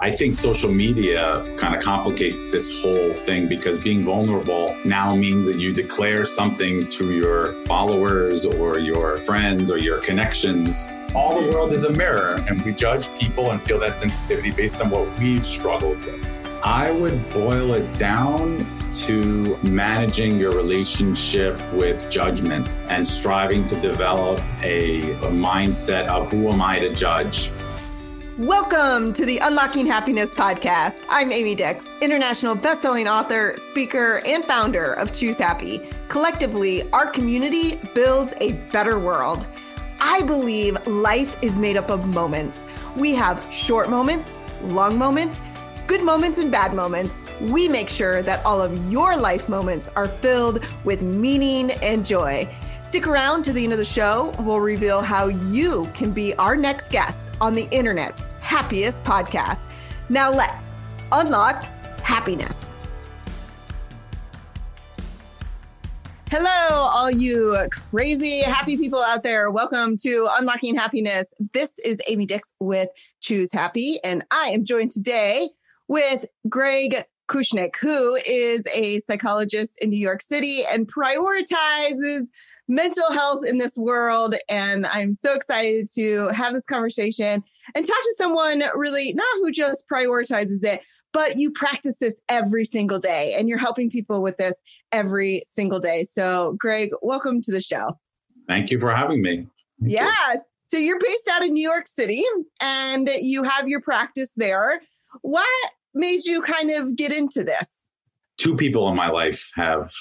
I think social media kind of complicates this whole thing because being vulnerable now means that you declare something to your followers or your friends or your connections. All the world is a mirror, and we judge people and feel that sensitivity based on what we've struggled with. I would boil it down to managing your relationship with judgment and striving to develop a, a mindset of who am I to judge Welcome to the Unlocking Happiness podcast. I'm Amy Dix, international best-selling author, speaker, and founder of Choose Happy. Collectively, our community builds a better world. I believe life is made up of moments. We have short moments, long moments, good moments, and bad moments. We make sure that all of your life moments are filled with meaning and joy. Stick around to the end of the show. We'll reveal how you can be our next guest on the internet's happiest podcast. Now let's unlock happiness. Hello, all you crazy happy people out there. Welcome to Unlocking Happiness. This is Amy Dix with Choose Happy, and I am joined today with Greg Kushnick, who is a psychologist in New York City and prioritizes mental health in this world. And I'm so excited to have this conversation and talk to someone really not who just prioritizes it, but you practice this every single day and you're helping people with this every single day. So, Greg, welcome to the show. Thank you for having me. Thank yeah. You. So, you're based out of New York City and you have your practice there. What made you kind of get into this? Two people in my life have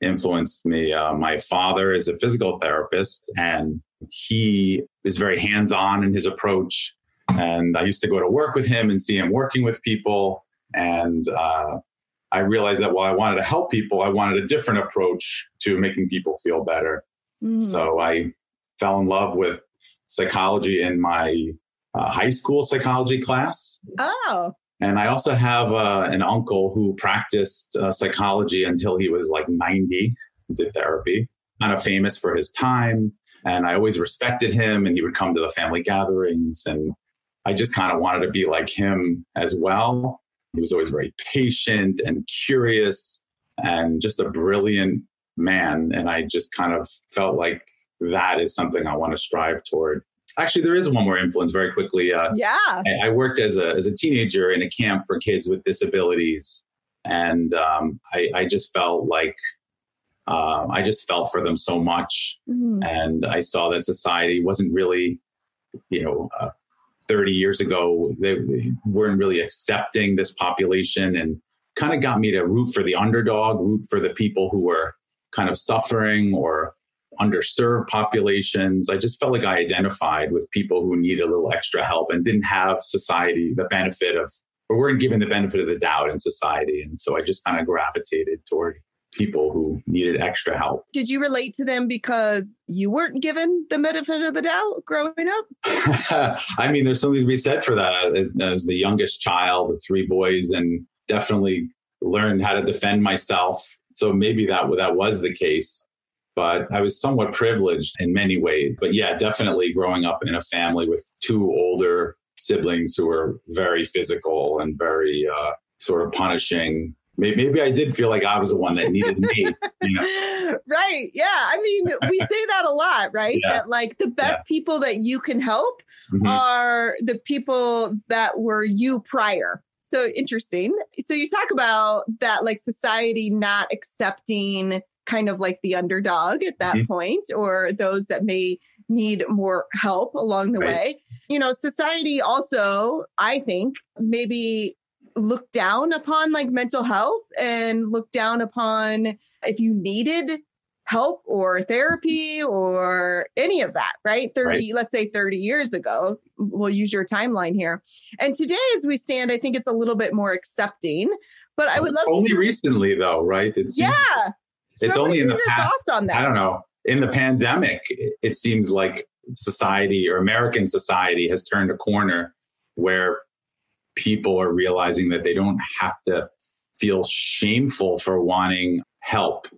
influenced me. Uh, my father is a physical therapist, and he is very hands on in his approach. And I used to go to work with him and see him working with people. And uh, I realized that while I wanted to help people, I wanted a different approach to making people feel better. Mm. So I fell in love with psychology in my uh, high school psychology class. Oh. And I also have uh, an uncle who practiced uh, psychology until he was like 90, did therapy, kind of famous for his time. And I always respected him, and he would come to the family gatherings. And I just kind of wanted to be like him as well. He was always very patient and curious and just a brilliant man. And I just kind of felt like that is something I want to strive toward. Actually, there is one more influence very quickly. Uh, yeah. I, I, worked as a, as a teenager in a camp for kids with disabilities. And um, I, I, just felt like uh, I just felt for them so much. Mm-hmm. And I saw that society wasn't really, you know, uh, 30 years ago, they weren't really accepting this population and kind of got me to root for the underdog, root for the people who were kind of suffering or underserved populations. I just felt like I identified with people who needed a little extra help and didn't have society the benefit of, or weren't given the benefit of the doubt in society. And so I just kind of gravitated toward people who needed extra help. Did you relate to them because you weren't given the benefit of the doubt growing up? I mean, there's something to be said for that. As, as the youngest child of three boys, and definitely learned how to defend myself. So maybe that that was the case but I was somewhat privileged in many ways. But yeah, definitely growing up in a family with two older siblings who were very physical and very uh, sort of punishing. Maybe, maybe I did feel like I was the one that needed me. You know? Right. Yeah. I mean, we say that a lot, right? Yeah. That like the best yeah. people that you can help mm-hmm. are the people that were you prior so interesting. So you talk about that like society not accepting kind of like the underdog at that mm-hmm. point, or those that may need more help along the right. way. You know, society also, I think, maybe look down upon like mental health and look down upon if you needed help or therapy or any of that, right? 30, right. let's say 30 years ago. We'll use your timeline here. And today, as we stand, I think it's a little bit more accepting. But I would love only to- recently though, right? It's yeah. So it's only in the past. On that? I don't know. In the pandemic, it seems like society or American society has turned a corner where people are realizing that they don't have to feel shameful for wanting help.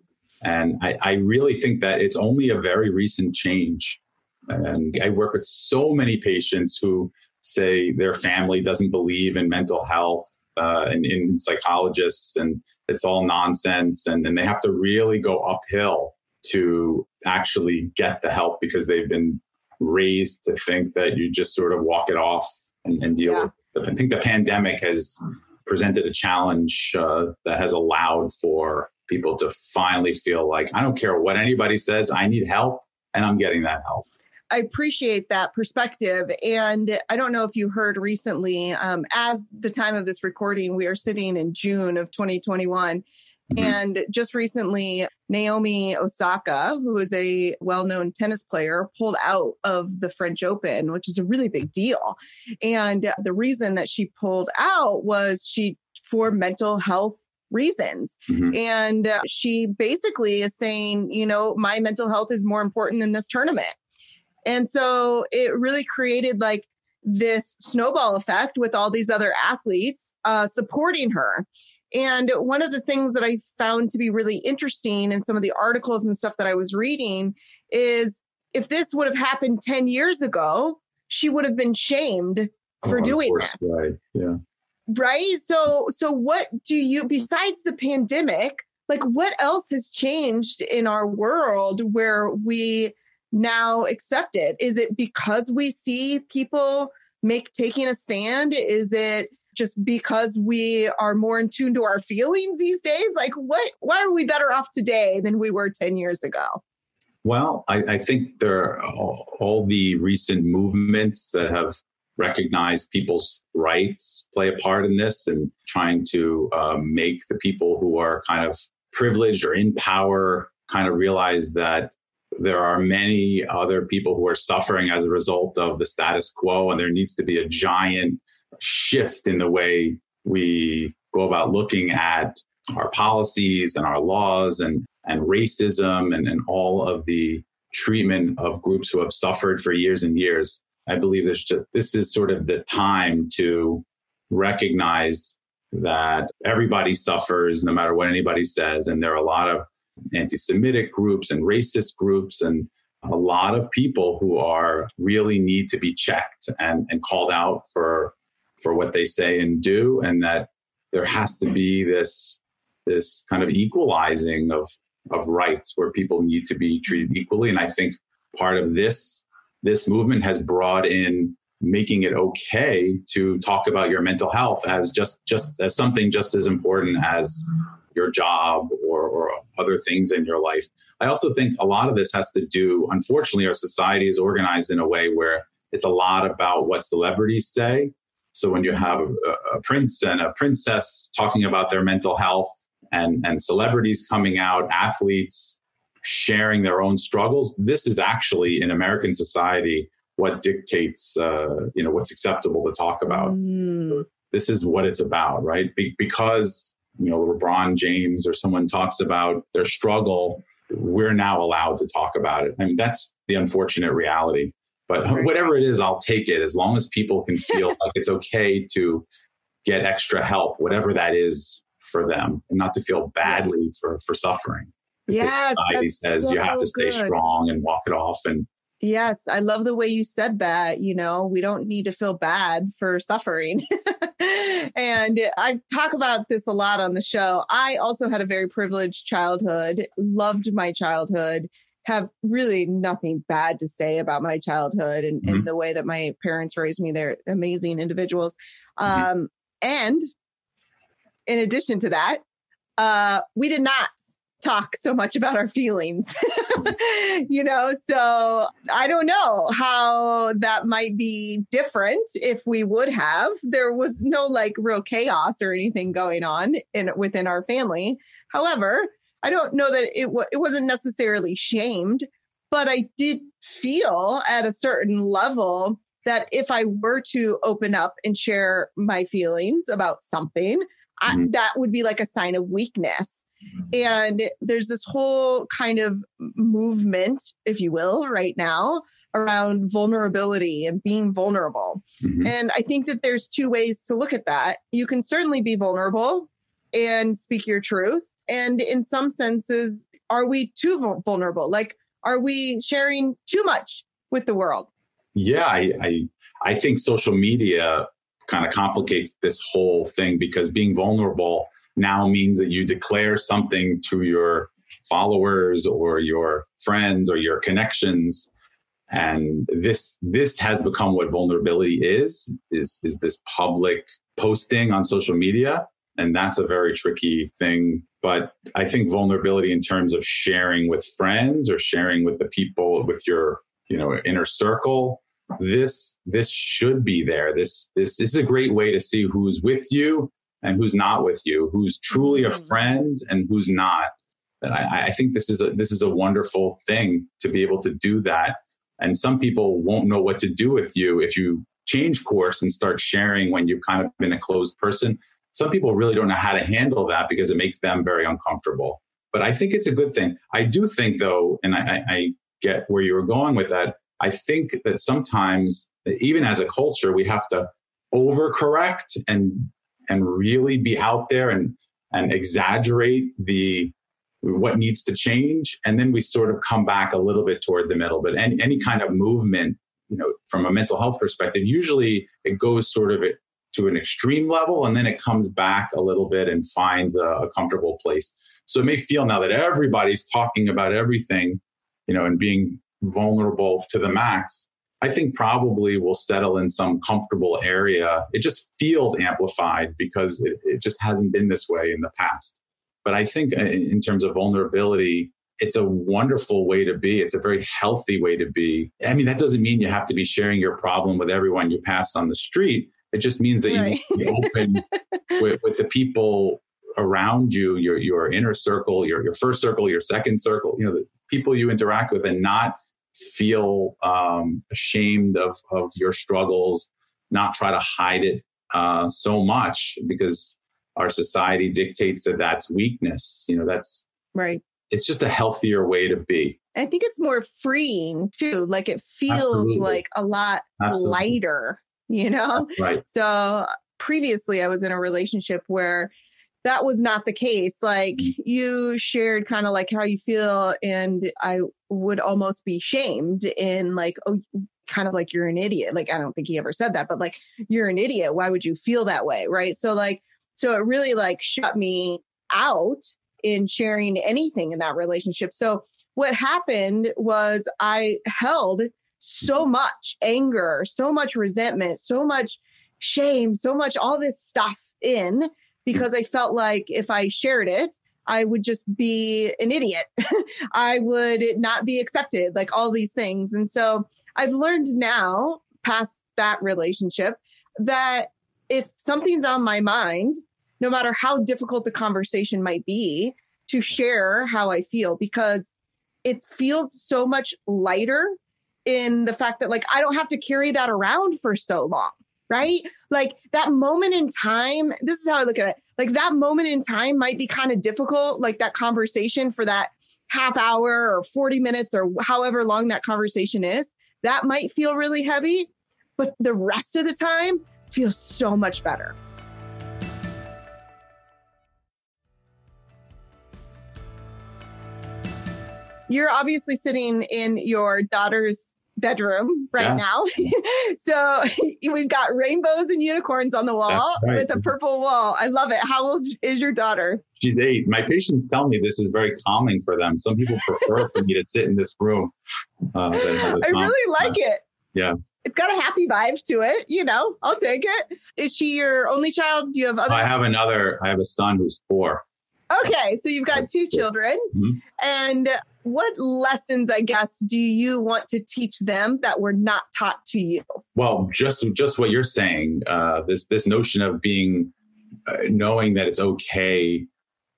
And I, I really think that it's only a very recent change. And I work with so many patients who say their family doesn't believe in mental health uh, and in psychologists and it's all nonsense and, and they have to really go uphill to actually get the help because they've been raised to think that you just sort of walk it off and, and deal yeah. with it. I think the pandemic has presented a challenge uh, that has allowed for people to finally feel like I don't care what anybody says, I need help and I'm getting that help. I appreciate that perspective. And I don't know if you heard recently, um, as the time of this recording, we are sitting in June of 2021. Mm-hmm. And just recently, Naomi Osaka, who is a well known tennis player, pulled out of the French Open, which is a really big deal. And the reason that she pulled out was she, for mental health reasons. Mm-hmm. And uh, she basically is saying, you know, my mental health is more important than this tournament. And so it really created like this snowball effect with all these other athletes uh, supporting her. And one of the things that I found to be really interesting in some of the articles and stuff that I was reading is if this would have happened 10 years ago, she would have been shamed for oh, doing this. Right. Yeah. Right. So, so what do you, besides the pandemic, like what else has changed in our world where we now accept it? Is it because we see people make taking a stand? Is it just because we are more in tune to our feelings these days? Like, what? Why are we better off today than we were ten years ago? Well, I, I think there are all, all the recent movements that have recognized people's rights play a part in this and trying to um, make the people who are kind of privileged or in power kind of realize that there are many other people who are suffering as a result of the status quo, and there needs to be a giant shift in the way we go about looking at our policies and our laws and, and racism and, and all of the treatment of groups who have suffered for years and years. I believe this, just, this is sort of the time to recognize that everybody suffers no matter what anybody says. And there are a lot of anti Semitic groups and racist groups and a lot of people who are really need to be checked and, and called out for for what they say and do and that there has to be this this kind of equalizing of of rights where people need to be treated equally. And i think part of this this movement has brought in making it okay to talk about your mental health as just just as something just as important as your job or, or other things in your life. I also think a lot of this has to do, unfortunately, our society is organized in a way where it's a lot about what celebrities say. So when you have a, a prince and a princess talking about their mental health and, and celebrities coming out, athletes sharing their own struggles, this is actually in American society what dictates, uh, you know, what's acceptable to talk about. Mm. This is what it's about, right? Be- because you know LeBron James or someone talks about their struggle, we're now allowed to talk about it. I mean, that's the unfortunate reality. But right. whatever it is, I'll take it as long as people can feel like it's okay to get extra help, whatever that is for them, and not to feel badly for for suffering. Yes, society says so you have to stay good. strong and walk it off and Yes, I love the way you said that. You know, we don't need to feel bad for suffering. and I talk about this a lot on the show. I also had a very privileged childhood, loved my childhood, have really nothing bad to say about my childhood and, mm-hmm. and the way that my parents raised me. They're amazing individuals. Mm-hmm. Um, and in addition to that, uh, we did not talk so much about our feelings. you know, so I don't know how that might be different if we would have. There was no like real chaos or anything going on in within our family. However, I don't know that it w- it wasn't necessarily shamed, but I did feel at a certain level that if I were to open up and share my feelings about something, I, mm-hmm. that would be like a sign of weakness. And there's this whole kind of movement, if you will, right now around vulnerability and being vulnerable. Mm-hmm. And I think that there's two ways to look at that. You can certainly be vulnerable and speak your truth. And in some senses, are we too vulnerable? Like, are we sharing too much with the world? Yeah, I, I I think social media kind of complicates this whole thing because being vulnerable now means that you declare something to your followers or your friends or your connections. And this this has become what vulnerability is is is this public posting on social media. And that's a very tricky thing. But i think vulnerability in terms of sharing with friends or sharing with the people with your you know inner circle this this should be there this this, this is a great way to see who's with you and who's not with you who's truly a mm. friend and who's not and I, I think this is a this is a wonderful thing to be able to do that and some people won't know what to do with you if you change course and start sharing when you've kind of been a closed person. Some people really don't know how to handle that because it makes them very uncomfortable. But I think it's a good thing. I do think, though, and I, I get where you were going with that. I think that sometimes, even as a culture, we have to overcorrect and and really be out there and and exaggerate the what needs to change. And then we sort of come back a little bit toward the middle. But any, any kind of movement you know from a mental health perspective usually it goes sort of to an extreme level and then it comes back a little bit and finds a, a comfortable place. So it may feel now that everybody's talking about everything you know and being vulnerable to the max i think probably will settle in some comfortable area it just feels amplified because it, it just hasn't been this way in the past but I think uh, in terms of vulnerability, it's a wonderful way to be. It's a very healthy way to be. I mean, that doesn't mean you have to be sharing your problem with everyone you pass on the street. It just means that right. you need to be open with, with, the people around you, your your inner circle, your your first circle, your second circle, you know, the people you interact with, and not feel um, ashamed of of your struggles, not try to hide it uh, so much because our society dictates that that's weakness. You know, that's right. It's just a healthier way to be. I think it's more freeing too. Like it feels Absolutely. like a lot Absolutely. lighter, you know? right. So previously I was in a relationship where that was not the case. Like mm-hmm. you shared kind of like how you feel, and I would almost be shamed in like, oh, kind of like you're an idiot. Like I don't think he ever said that, but like you're an idiot. Why would you feel that way? Right. So like so it really like shut me out in sharing anything in that relationship. So what happened was I held so much anger, so much resentment, so much shame, so much all this stuff in Mm. because I felt like if I shared it, I would just be an idiot. I would not be accepted, like all these things. And so I've learned now, past that relationship, that if something's on my mind, no matter how difficult the conversation might be, to share how I feel because it feels so much lighter in the fact that like I don't have to carry that around for so long, right? Like that moment in time, this is how I look at it. Like that moment in time might be kind of difficult, like that conversation for that half hour or 40 minutes or however long that conversation is. That might feel really heavy, but the rest of the time feels so much better. you're obviously sitting in your daughter's bedroom right yeah. now. so we've got rainbows and unicorns on the wall right. with a purple wall. I love it. How old is your daughter? She's eight. My patients tell me this is very calming for them. Some people prefer for me to sit in this room. Uh, I really like it. Yeah. It's got a happy vibe to it. You know, I'll take it. Is she your only child? Do you have other? I have another. I have a son who's four. Okay, so you've got two children. Mm-hmm. And what lessons, I guess, do you want to teach them that were not taught to you? Well, just just what you're saying. Uh, this this notion of being uh, knowing that it's okay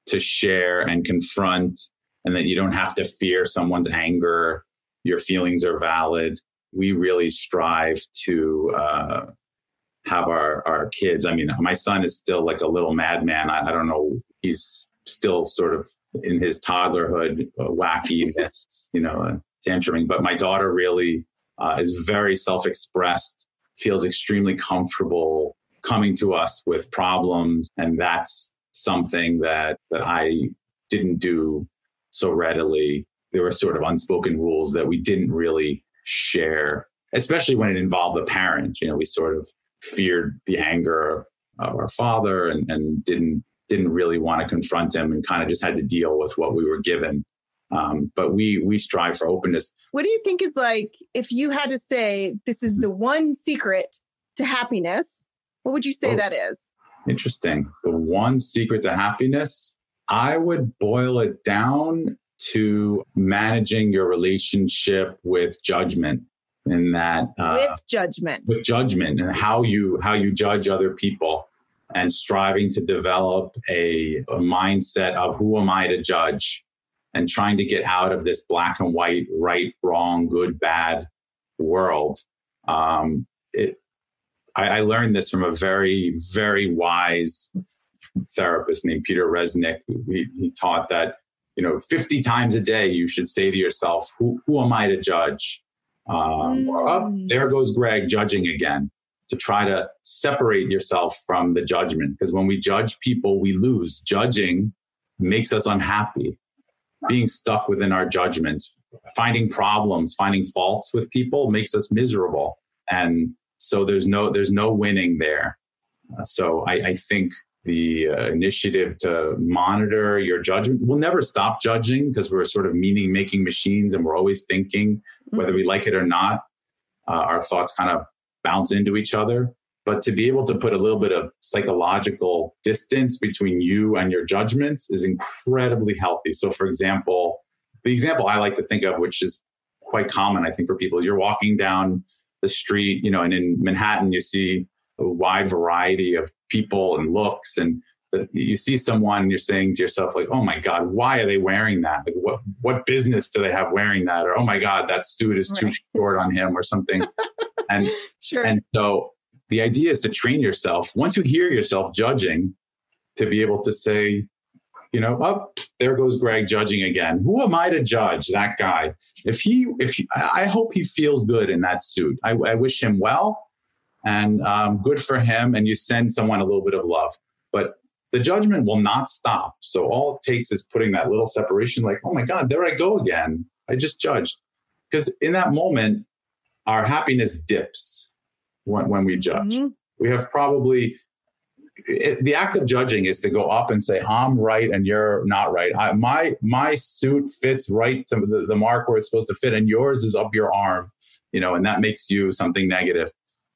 to share and confront, and that you don't have to fear someone's anger. Your feelings are valid. We really strive to uh, have our our kids. I mean, my son is still like a little madman. I, I don't know. He's still sort of in his toddlerhood uh, wackiness, you know, uh, tantruming. But my daughter really uh, is very self-expressed, feels extremely comfortable coming to us with problems, and that's something that that I didn't do so readily. There were sort of unspoken rules that we didn't really share especially when it involved the parent. You know, we sort of feared the anger of our father and, and didn't didn't really want to confront him and kind of just had to deal with what we were given. Um, but we we strive for openness. What do you think is like if you had to say this is the one secret to happiness? What would you say oh, that is? Interesting. The one secret to happiness, I would boil it down to managing your relationship with judgment in that uh, with judgment with judgment and how you how you judge other people and striving to develop a, a mindset of who am i to judge and trying to get out of this black and white right wrong good bad world. Um, it I, I learned this from a very very wise therapist named peter resnick. He, he taught that you know 50 times a day you should say to yourself who, who am i to judge? Um, or oh, there goes Greg judging again to try to separate yourself from the judgment. Because when we judge people, we lose. Judging makes us unhappy. Being stuck within our judgments, finding problems, finding faults with people makes us miserable. And so there's no there's no winning there. Uh, so I, I think the uh, initiative to monitor your judgment. We'll never stop judging because we're sort of meaning making machines and we're always thinking, whether we like it or not. Uh, our thoughts kind of bounce into each other. But to be able to put a little bit of psychological distance between you and your judgments is incredibly healthy. So, for example, the example I like to think of, which is quite common, I think, for people, you're walking down the street, you know, and in Manhattan, you see a wide variety of people and looks and you see someone and you're saying to yourself like oh my god why are they wearing that like what what business do they have wearing that or oh my god that suit is too right. short on him or something and sure. and so the idea is to train yourself once you hear yourself judging to be able to say you know oh there goes greg judging again who am i to judge that guy if he if he, i hope he feels good in that suit i, I wish him well and um, good for him. And you send someone a little bit of love. But the judgment will not stop. So all it takes is putting that little separation, like, oh my God, there I go again. I just judged. Because in that moment, our happiness dips when, when we judge. Mm-hmm. We have probably it, the act of judging is to go up and say I'm right and you're not right. I, my my suit fits right to the, the mark where it's supposed to fit, and yours is up your arm, you know, and that makes you something negative.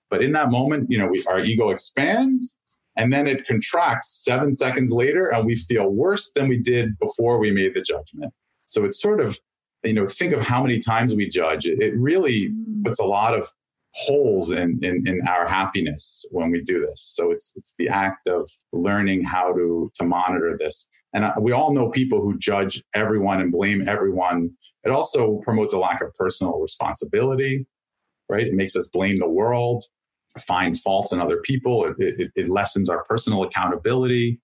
But in that moment, you know, we, our ego expands and then it contracts seven seconds later and we feel worse than we did before we made the judgment. So it's sort of, you know, think of how many times we judge. It, it really mm. puts a lot of holes in, in, in our happiness when we do this. So it's it's the act of learning how to to monitor this. And we all know people who judge everyone and blame everyone. It also promotes a lack of personal responsibility, right? It makes us blame the world find faults in other people. It, it, it lessens our personal accountability,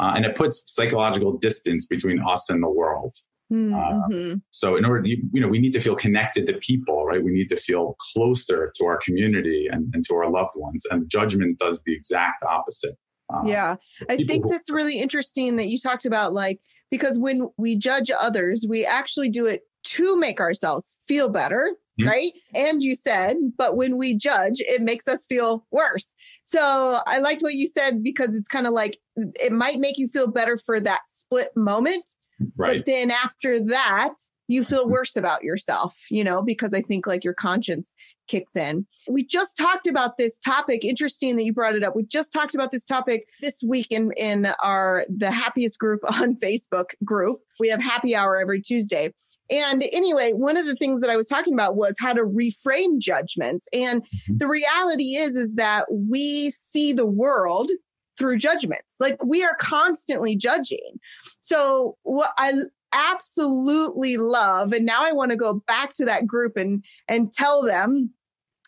uh, and it puts psychological distance between us and the world. Mm-hmm. Uh, so, in order, you, you know, we need to feel connected to people, right? We need to feel closer to our community and, and to our loved ones. And judgment does the exact opposite. Uh, yeah, I think who, that's really interesting that you talked about, like, because when we judge others, we actually do it to make ourselves feel better mm-hmm. right? And you said, but when we judge, it makes us feel worse. So I liked what you said because it's kind of like it might make you feel better for that split moment. Right. But then after that, you feel mm-hmm. worse about yourself, you know, because I think like your conscience kicks in. We just talked about this topic. Interesting that you brought it up. We just talked about this topic this week in in our the happiest group on Facebook group. We have happy hour every Tuesday. And anyway, one of the things that I was talking about was how to reframe judgments. And mm-hmm. the reality is, is that we see the world through judgments. Like we are constantly judging. So what I absolutely love, and now I want to go back to that group and and tell them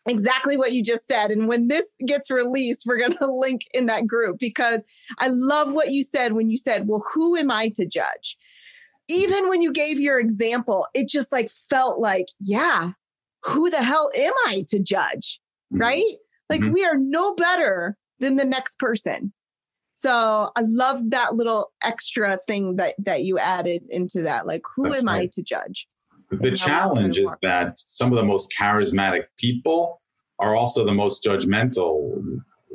exactly what you just said. And when this gets released, we're going to link in that group because I love what you said when you said, well, who am I to judge? Even when you gave your example, it just like felt like, yeah, who the hell am I to judge? Mm-hmm. Right? Like mm-hmm. we are no better than the next person. So I love that little extra thing that that you added into that. Like, who That's am right. I to judge? The challenge is that some of the most charismatic people are also the most judgmental,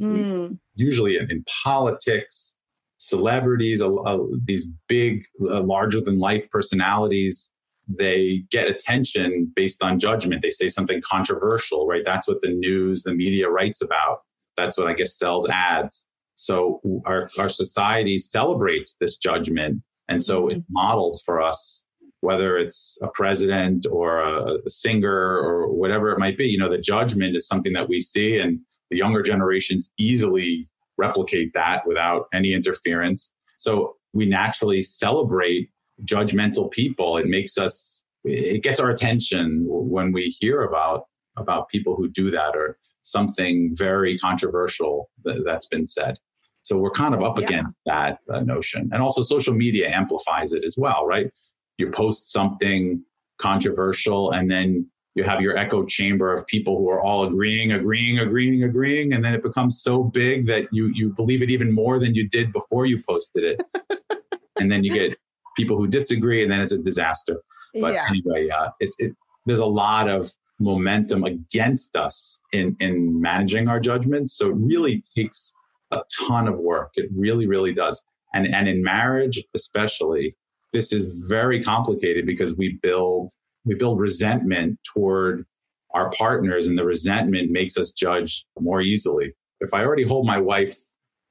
mm. usually in, in, politics, celebrities, uh, uh, these big, uh, larger than life personalities. They get attention based on judgment. They say something controversial, right? That's what the news, the media writes about. That's what I guess sells ads. So our, our society celebrates this judgment. And so mm-hmm. it's modeled for us whether it's a president or a, singer or whatever it might be. You know, the judgment is something that we see, and the younger generations easily replicate that without any interference. So we naturally celebrate judgmental people. It makes us, it gets our attention when we hear about about people who do that or something very controversial that, has been said. So we're kind of up yeah. against that, that notion. And also social media amplifies it as well, right? you post something controversial and then you have your echo chamber of people who are all agreeing agreeing agreeing agreeing and then it becomes so big that you you believe it even more than you did before you posted it. And then you get people who disagree and then it's a disaster. But yeah. anyway uh, it's it, there's a lot of momentum against us in in managing our judgments. So it really takes a ton of work. It really really does. And and in marriage especially this is very complicated because we build we build resentment toward our partners and the resentment makes us judge more easily if i already hold my wife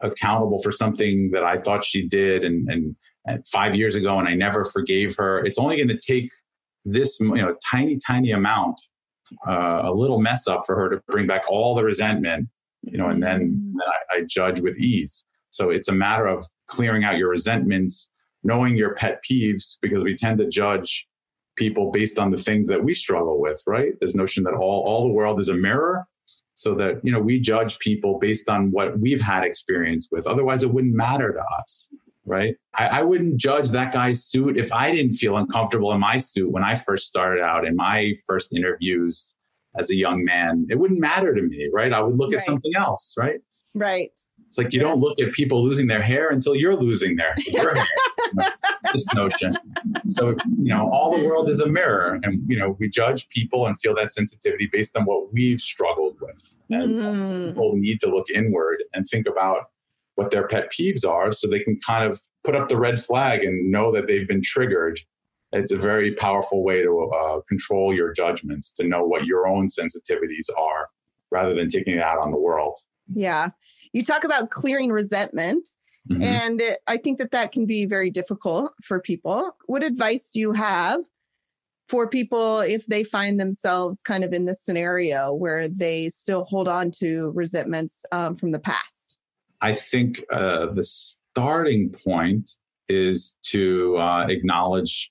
accountable for something that i thought she did and, and, and five years ago and i never forgave her it's only going to take this you know tiny tiny amount uh, a little mess up for her to bring back all the resentment you know and then, mm. then I, I judge with ease so it's a matter of clearing out your resentments knowing your pet peeves because we tend to judge people based on the things that we struggle with, right? This notion that all, all the world is a mirror. So that, you know, we judge people based on what we've had experience with. Otherwise, it wouldn't matter to us, right? I, I wouldn't judge that guy's suit if I didn't feel uncomfortable in my suit when I first started out in my first interviews as a young man. It wouldn't matter to me, right? I would look right. at something else, right? Right. It's like you yes. don't look at people losing their hair until you're losing their, hair. this notion. So, you know, all the world is a mirror. And, you know, we judge people and feel that sensitivity based on what we've struggled with. And mm. people need to look inward and think about what their pet peeves are so they can kind of put up the red flag and know that they've been triggered. It's a very powerful way to uh, control your judgments, to know what your own sensitivities are rather than taking it out on the world. Yeah you talk about clearing resentment. Mm-hmm. And I think that that can be very difficult for people. What advice do you have for people if they find themselves kind of in this scenario where they still hold on to resentments um, from the past? I think uh, the starting point is to uh, acknowledge,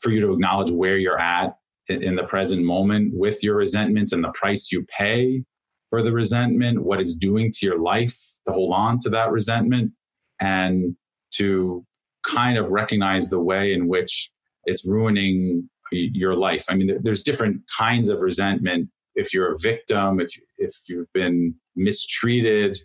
for you to acknowledge where you're at in, in the present moment with your resentments and the price you pay for the resentment, what it's doing to your life to hold on to that resentment, and to kind of recognize the way in which it's ruining your life. I mean, there's different kinds of resentment. If you're a victim, if if you've been mistreated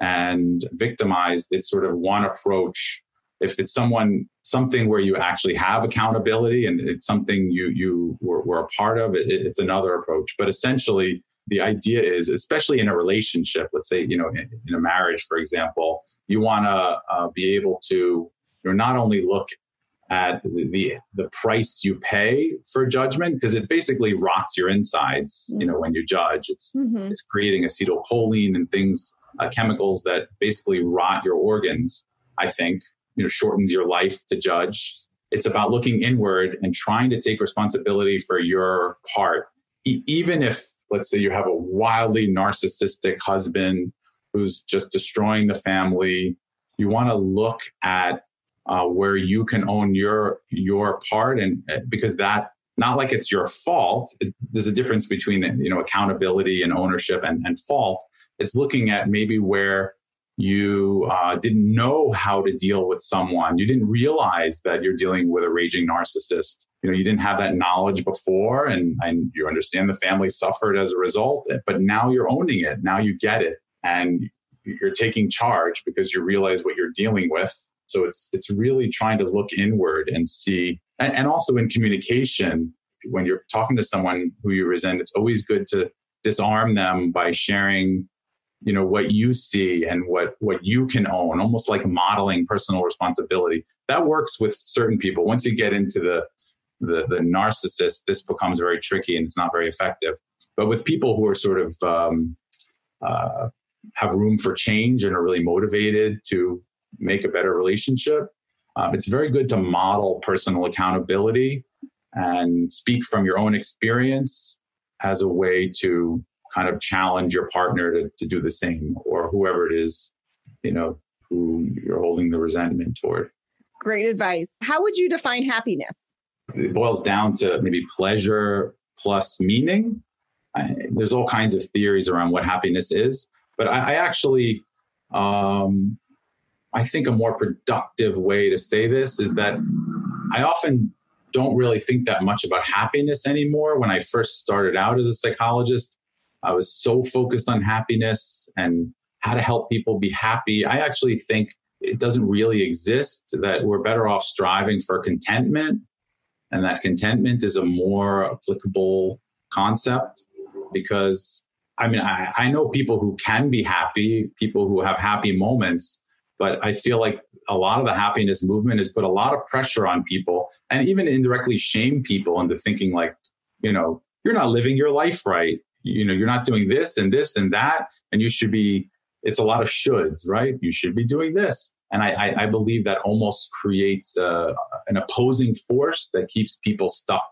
and victimized, it's sort of one approach. If it's someone something where you actually have accountability and it's something you you were, were a part of, it, it's another approach. But essentially, the idea is, especially in a relationship, let's say, you know, in, in a marriage, for example, you want to uh, be able to you know, not only look at the the price you pay for judgment because it basically rots your insides you know when you judge. It's mm-hmm. it's creating acetylcholine and things uh, chemicals that basically rot your organs i think you know shortens your life to judge. It's about looking inward and trying to take responsibility for your part e- even if let's say you have a wildly narcissistic husband who's just destroying the family. You want to look at uh, where you can own your your part and uh, because that not like it's your fault. It, there's a difference between you know accountability and ownership and, and fault. It's looking at maybe where you uh, didn't know how to deal with someone. You didn't realize that you're dealing with a raging narcissist you know you didn't have that knowledge before and and you understand the family suffered as a result but now you're owning it. Now you get it and you're taking charge because you realize what you're dealing with. So it's it's really trying to look inward and see and, and also in communication when you're talking to someone who you resent, it's always good to disarm them by sharing you know what you see and what what you can own almost like modeling personal responsibility. That works with certain people. Once you get into the the, the narcissist this becomes very tricky and it's not very effective but with people who are sort of um, uh, have room for change and are really motivated to make a better relationship um, it's very good to model personal accountability and speak from your own experience as a way to kind of challenge your partner to, to do the same or whoever it is, you know, who you're holding the resentment toward. Great advice. How would you define happiness? It boils down to maybe pleasure plus meaning. I, there's all kinds of theories around what happiness is, but I, I actually, um, I think a more productive way to say this is that I often don't really think that much about happiness anymore. When I first started out as a psychologist, I was so focused on happiness and how to help people be happy. I actually think it doesn't really exist, that we're better off striving for contentment, and that contentment is a more applicable concept because I mean, I, I know people who can be happy, people who have happy moments, but I feel like a lot of the happiness movement has put a lot of pressure on people and even indirectly shame people into thinking like, you know, you're not living your life right. You know you're not doing this and this and that. And you should be it's a lot of shoulds right? You should be doing this and i i, believe that almost creates uh, an opposing force that keeps people stuck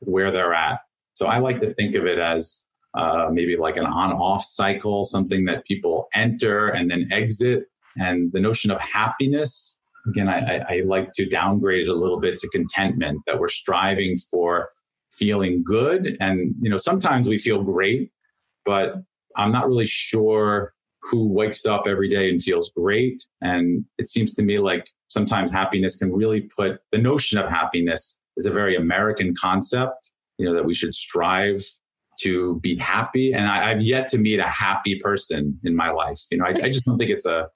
where they're at so i like to think of it as uh, maybe like an on-off cycle something that people enter and then exit and the notion of happiness again I, I like to downgrade it a little bit to contentment that we're striving for feeling good. And, you know, sometimes we feel great, but I'm not really sure who wakes up every day and feels great. And it seems to me like sometimes happiness can really put the notion of happiness is a very American concept, you know, that we should strive to be happy. And I, have yet to meet a happy person in my life. You know, I, I just don't think it's a,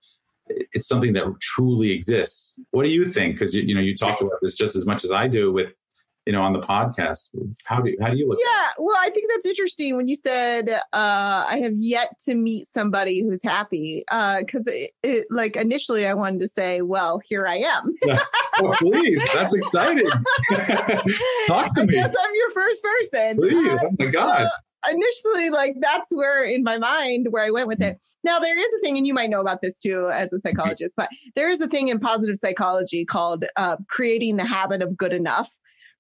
it's something that truly exists. What do you think? Because you, you know you talk about this just as much as I do with you know on the podcast. How do you, how do you look yeah well i think that's interesting when you said uh i have yet to meet somebody who's happy uh because it, it, like initially i wanted to say well here i am. Oh, please that's exciting. Talk to me. i'm your first person. Please uh, oh my god. So initially like that's where in my mind where i went with it. Now there is a thing and you might know about this too as a psychologist but there is a thing in positive psychology called uh, creating the habit of good enough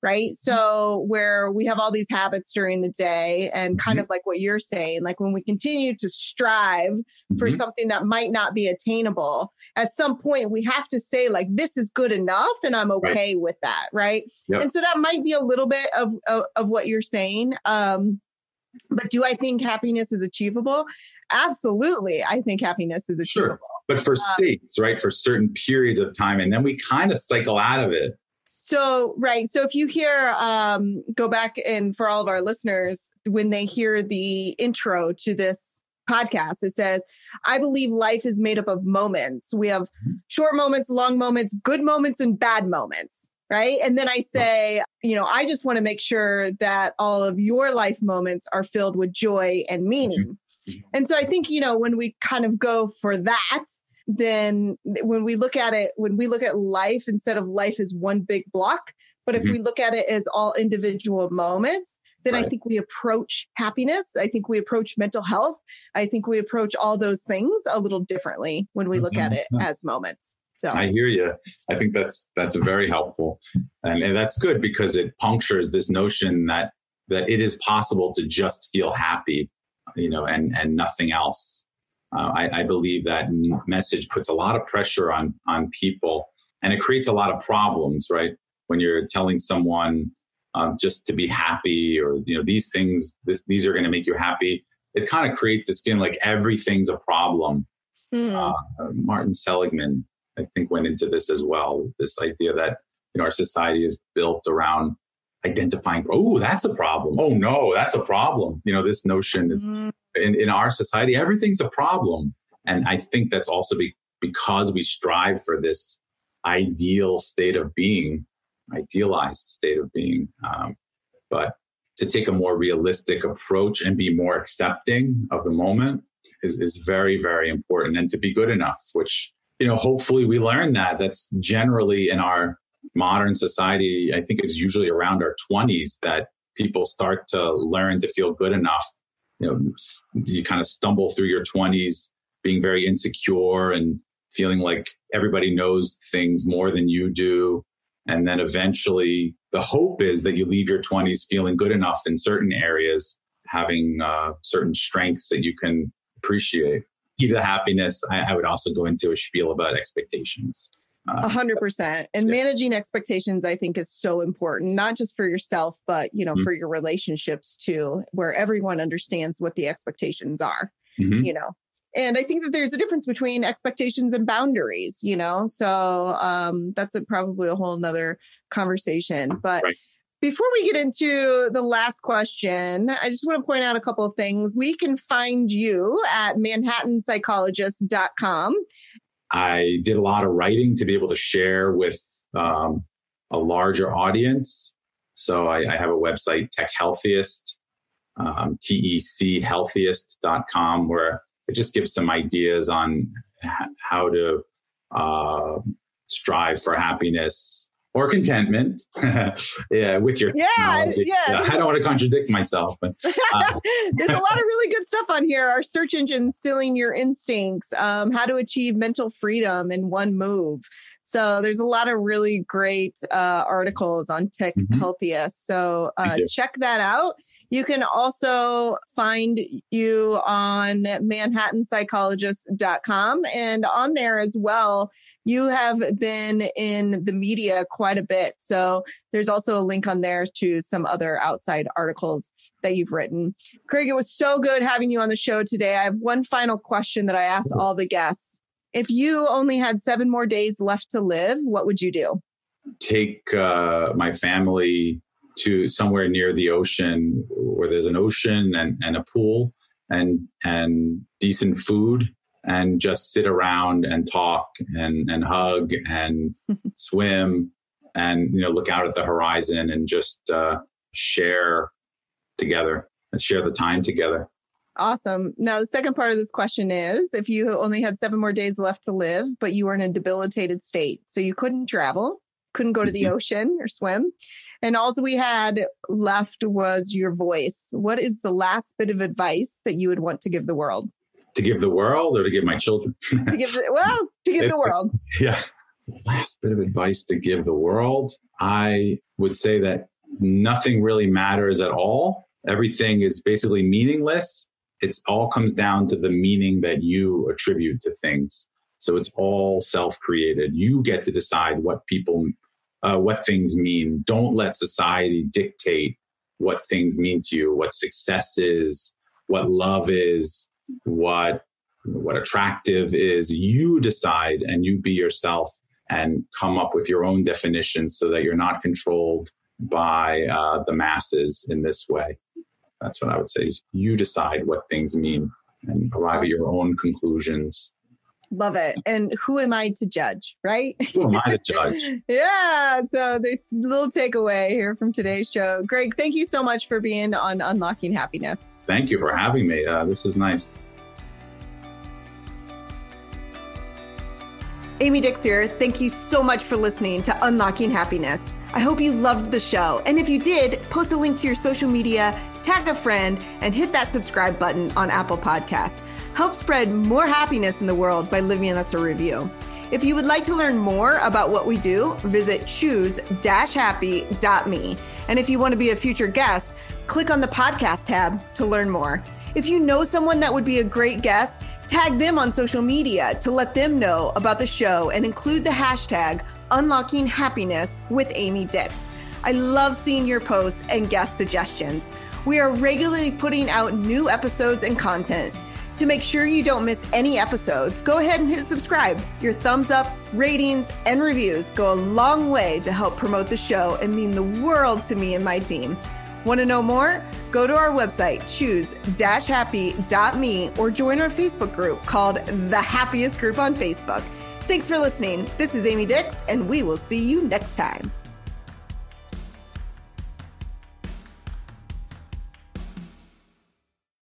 right? Mm-hmm. So, where we have all these habits during the day, and kind mm-hmm. of like what you're saying, like when we continue to strive mm-hmm. for something that might not be attainable, at some point we have to say, like, this is good enough, and I'm okay right. with that, right? Yep. And so that might be a little bit of, of, of what you're saying. Um, but do I think happiness is achievable? Absolutely. I think happiness is achievable. Sure. But for um, states, right, for certain periods of time, and then we kind of cycle out of it so, right. So, if you hear, um, go back and for all of our listeners, when they hear the intro to this podcast, it says, I believe life is made up of moments. We have short moments, long moments, good moments, and bad moments. Right. And then I say, you know, I just want to make sure that all of your life moments are filled with joy and meaning. Mm-hmm. And so I think, you know, when we kind of go for that, then when we look at it, when we look at life instead of life as one big block, but if mm-hmm. we look at it as all individual moments, then right. I think we approach happiness. I think we approach mental health. I think we approach all those things a little differently when we look mm-hmm. at it as moments. So I hear you. I think that's that's very helpful, and, and that's good because it punctures this notion that that it is possible to just feel happy, you know, and and nothing else. Uh, I, I, believe that message puts a lot of pressure on on people, and it creates a lot of problems. Right when you're telling someone um, just to be happy, or you know these things, this these are going to make you happy. It kind of creates this feeling like everything's a problem. Mm. Uh, Martin Seligman, I think, went into this as well. This idea that you know our society is built around identifying oh that's a problem oh no that's a problem you know this notion is mm in, in our society, everything's a problem. And I think that's also be, because we strive for this ideal state of being, idealized state of being. Um, but to take a more realistic approach and be more accepting of the moment is, is very, very important and to be good enough, which, you know, hopefully we learn that. That's generally in our modern society, I think it's usually around our 20s that people start to learn to feel good enough. You know, you kind of stumble through your 20s being very insecure and feeling like everybody knows things more than you do. And then eventually, the hope is that you leave your 20s feeling good enough in certain areas, having uh, certain strengths that you can appreciate. Key to happiness, I, I would also go into a spiel about expectations. A hundred percent. And yeah. managing expectations, I think, is so important, not just for yourself, but you know, mm-hmm. for your relationships too, where everyone understands what the expectations are. Mm-hmm. You know, and i think that there's a difference between expectations and boundaries you know so um, that's a, probably a whole nother conversation but right. before we get into the last question i just want to point out a couple of things we can find you at manhattanpsychologist.com i did a lot of writing to be able to share with um, a larger audience. So I, I have a website tech healthiest um, techealthiest.com where it just gives some ideas on how to uh, strive for happiness or contentment. Yeah with your yeah yeah i don't want to contradict myself but uh, there's a lot of really good stuff on here. Our search engine stealing your instincts um, how to achieve mental freedom in one move. So there's a lot of really great uh, articles on tech mm-hmm. healthiest. So uh, check that out you can also find you on manhattanpsychologist.com. And on there as well, you have been in the media quite a bit. So there's also a link on there to some other outside articles that you've written. Greg, it was so good having you on the show today. I have one final question that I ask all the guests. If you only had seven more days left to live, what would you do? Take uh, my family to somewhere near the ocean where there's an ocean and, and a pool and and decent food and just sit around and talk and and hug and swim and you know look out at the horizon and just uh, share together and share the time together awesome now the second part of this question is if you only had seven more days left to live but you were in a debilitated state so you couldn't travel couldn't go to the mm-hmm. ocean or swim and all we had left was your voice. What is the last bit of advice that you would want to give the world? To give the world or to give my children? to give the, well, to give the world. Yeah. Last bit of advice to give the world. I would say that nothing really matters at all. Everything is basically meaningless. It's all comes down to the meaning that you attribute to things. So it's all self created. You get to decide what people uh, what things mean. Don't let society dictate what things mean to you, what success is, what love is, what what attractive is. You decide and you be yourself and come up with your own definitions so that you're not controlled by uh, the masses in this way. That's what I would say is you decide what things mean and arrive at your own conclusions Love it. And who am I to judge, right? Who am I to judge? yeah. So it's a little takeaway here from today's show. Greg, thank you so much for being on Unlocking Happiness. Thank you for having me. Uh, this is nice. Amy Dix here. Thank you so much for listening to Unlocking Happiness. I hope you loved the show. And if you did, post a link to your social media, tag a friend, and hit that subscribe button on Apple Podcasts. Help spread more happiness in the world by leaving us a review. If you would like to learn more about what we do, visit choose-happy.me. And if you want to be a future guest, click on the podcast tab to learn more. If you know someone that would be a great guest, tag them on social media to let them know about the show and include the hashtag unlocking happiness with Amy Dix. I love seeing your posts and guest suggestions. We are regularly putting out new episodes and content. To make sure you don't miss any episodes, go ahead and hit subscribe. Your thumbs up, ratings, and reviews go a long way to help promote the show and mean the world to me and my team. Want to know more? Go to our website, choose-happy.me, or join our Facebook group called The Happiest Group on Facebook. Thanks for listening. This is Amy Dix, and we will see you next time.